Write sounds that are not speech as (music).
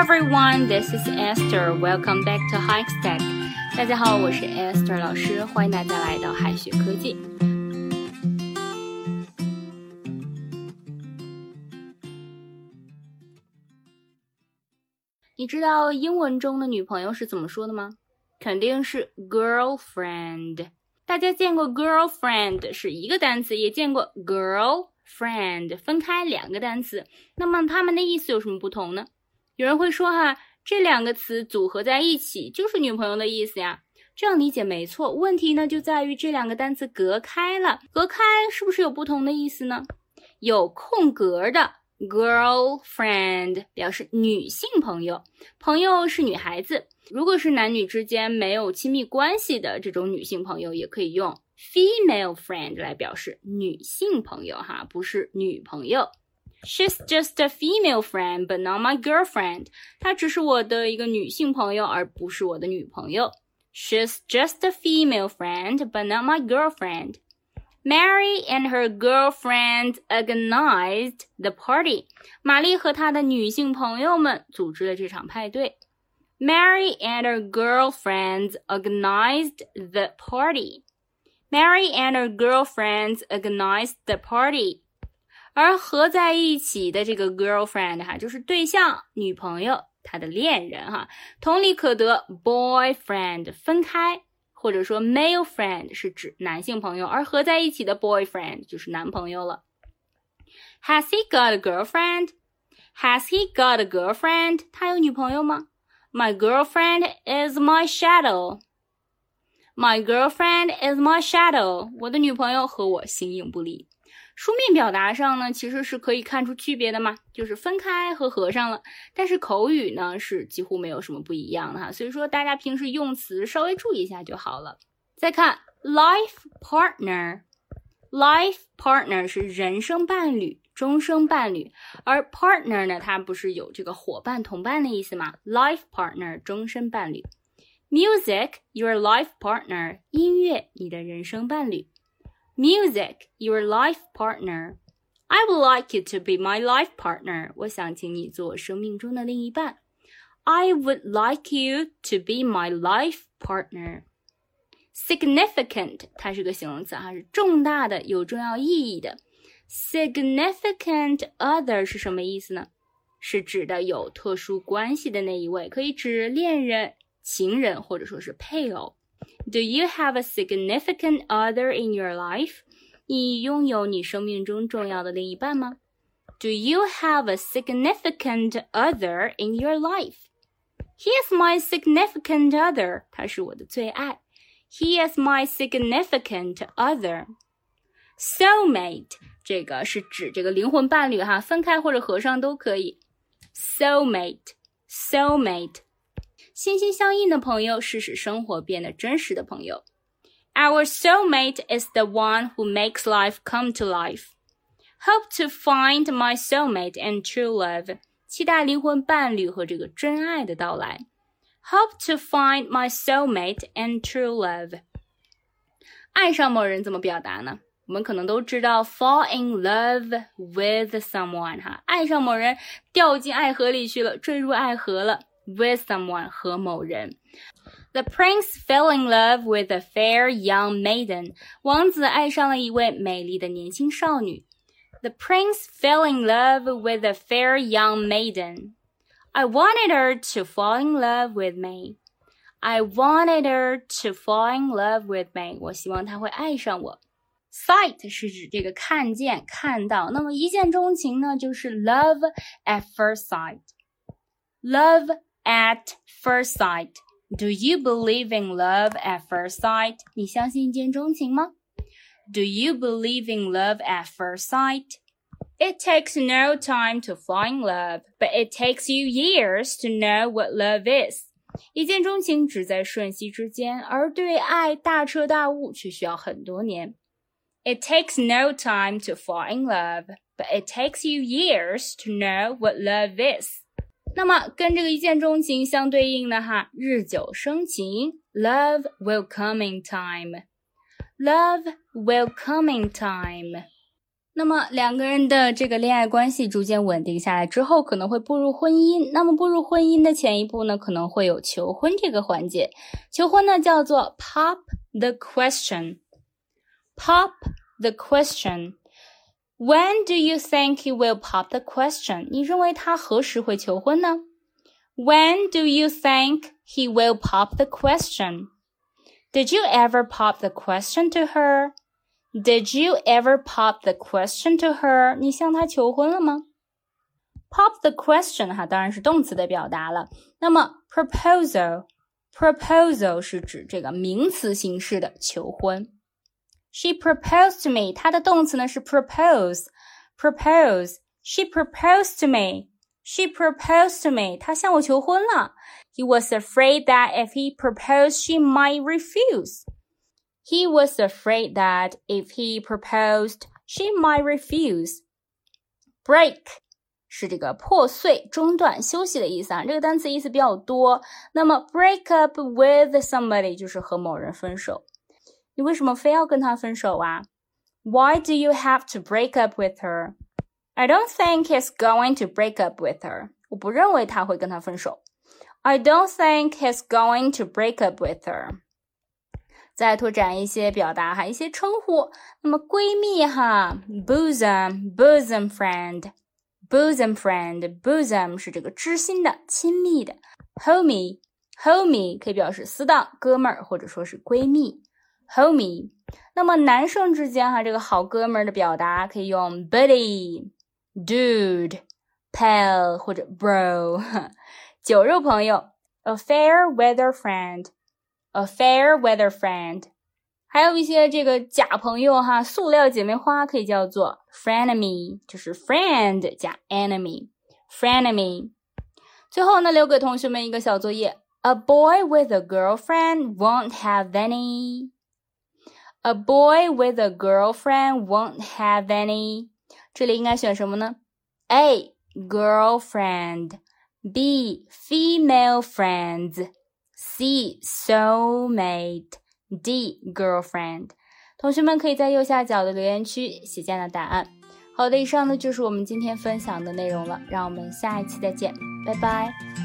everyone, this is Esther. Welcome back to Hike Stack. 大家好，我是 Esther 老师，欢迎大家来到海学科技。你知道英文中的女朋友是怎么说的吗？肯定是 girlfriend。大家见过 girlfriend 是一个单词，也见过 girlfriend 分开两个单词。那么它们的意思有什么不同呢？有人会说哈，这两个词组合在一起就是女朋友的意思呀。这样理解没错。问题呢就在于这两个单词隔开了，隔开是不是有不同的意思呢？有空格的。Girlfriend 表示女性朋友，朋友是女孩子。如果是男女之间没有亲密关系的这种女性朋友，也可以用 female friend 来表示女性朋友哈，不是女朋友。She's just a female friend, but not my girlfriend. 她只是我的一个女性朋友，而不是我的女朋友。She's just a female friend, but not my girlfriend. Mary and her girlfriend organized the party. 玛丽和她的女性朋友们组织了这场派对。Mary and her girlfriends organized the party. Mary and her girlfriends organized the party. 而合在一起的这个 girlfriend 哈，就是对象、女朋友、他的恋人哈。同理可得，boyfriend 分开。或者说 male friend 是指男性朋友，而合在一起的 boyfriend 就是男朋友了。Has he got a girlfriend? Has he got a girlfriend? 他有女朋友吗？My girlfriend is my shadow. My girlfriend is my shadow. 我的女朋友和我形影不离。 书面表达上呢，其实是可以看出区别的嘛，就是分开和合上了。但是口语呢，是几乎没有什么不一样的哈。所以说，大家平时用词稍微注意一下就好了。再看 life partner，life partner 是人生伴侣、终生伴侣，而 partner 呢，它不是有这个伙伴、同伴的意思吗？life partner 终身伴侣，music，your life partner，音乐，你的人生伴侣。Music, your life partner. I would like you to be my life partner. 我想请你做我生命中的另一半。I would like you to be my life partner. Significant，它是个形容词，哈，是重大的、有重要意义的。Significant other 是什么意思呢？是指的有特殊关系的那一位，可以指恋人、情人或者说是配偶。 do you have a significant other in your life? 你拥有你生命中重要的另一半吗？Do you have a significant other in your life? He is my significant other. 他是我的最爱。He is my significant other. Soulmate 这个是指这个灵魂伴侣哈，分开或者合上都可以。Soulmate, soulmate. 心心相印的朋友是使生活变得真实的朋友。Our soulmate is the one who makes life come to life. Hope to find my soulmate and true love. 期待灵魂伴侣和这个真爱的到来。Hope to find my soulmate and true love. 爱上某人怎么表达呢？我们可能都知道 fall in love with someone 哈，爱上某人，掉进爱河里去了，坠入爱河了。with someone 和某人。The prince fell in love with a fair young maiden. 王子爱上了一位美丽的年轻少女。The prince fell in love with a fair young maiden. I wanted her to fall in love with me. I wanted her to fall in love with me. 我希望她会爱上我。Sight 是指这个看见、看到，那么一见钟情呢，就是 love at first sight。Love at first sight. Do you believe in love at first sight? 你相信一见钟情吗？Do you believe in love at first sight? It takes no time to fall in love, but it takes you years to know what love is. 一见钟情只在瞬息之间，而对爱大彻大悟却需要很多年。It takes no time to fall in love, but it takes you years to know what love is. 那么跟这个一见钟情相对应的哈，日久生情，love will come in time，love will come in time。那么两个人的这个恋爱关系逐渐稳定下来之后，可能会步入婚姻。那么步入婚姻的前一步呢，可能会有求婚这个环节。求婚呢叫做 pop the question，pop the question。When do you think he will pop the question？你认为他何时会求婚呢？When do you think he will pop the question? Did you ever pop the question to her? Did you ever pop the question to her？你向她求婚了吗？Pop the question 哈，当然是动词的表达了。那么 proposal，proposal 是指这个名词形式的求婚。 She proposed to me，它的动词呢是 propose，propose。She proposed to me。She proposed to me，她向我求婚了。He was afraid that if he proposed, she might refuse. He was afraid that if he proposed, she might refuse. Break 是这个破碎、中断、休息的意思啊。这个单词意思比较多。那么 break up with somebody 就是和某人分手。 你为什么非要跟他分手啊？Why do you have to break up with her? I don't think he's going to break up with her. 我不认为他会跟他分手。I don't think he's going to break up with her. 再拓展一些表达哈，一些称呼。那么闺蜜哈，bosom bosom friend bosom friend bosom 是这个知心的、亲密的。homie homie 可以表示死党、哥们儿或者说是闺蜜。 homie。那么男生之间哈，这个好哥们儿的表达可以用 buddy dude pal 或者 bro。酒肉朋友，a fair (laughs) weather friend。a fair weather friend，还有一些这个假朋友哈，塑料姐妹花可以叫做 frenemy，就是 friend 加 enemy，frenemy。最后呢，留给同学们一个小作业：A boy with a girlfriend won't have any。 A boy with a girlfriend won't have any。这里应该选什么呢？A girlfriend，B female friends。C soulmate, D girlfriend。同学们可以在右下角的留言区写下的答案。好的，以上呢就是我们今天分享的内容了，让我们下一期再见，拜拜。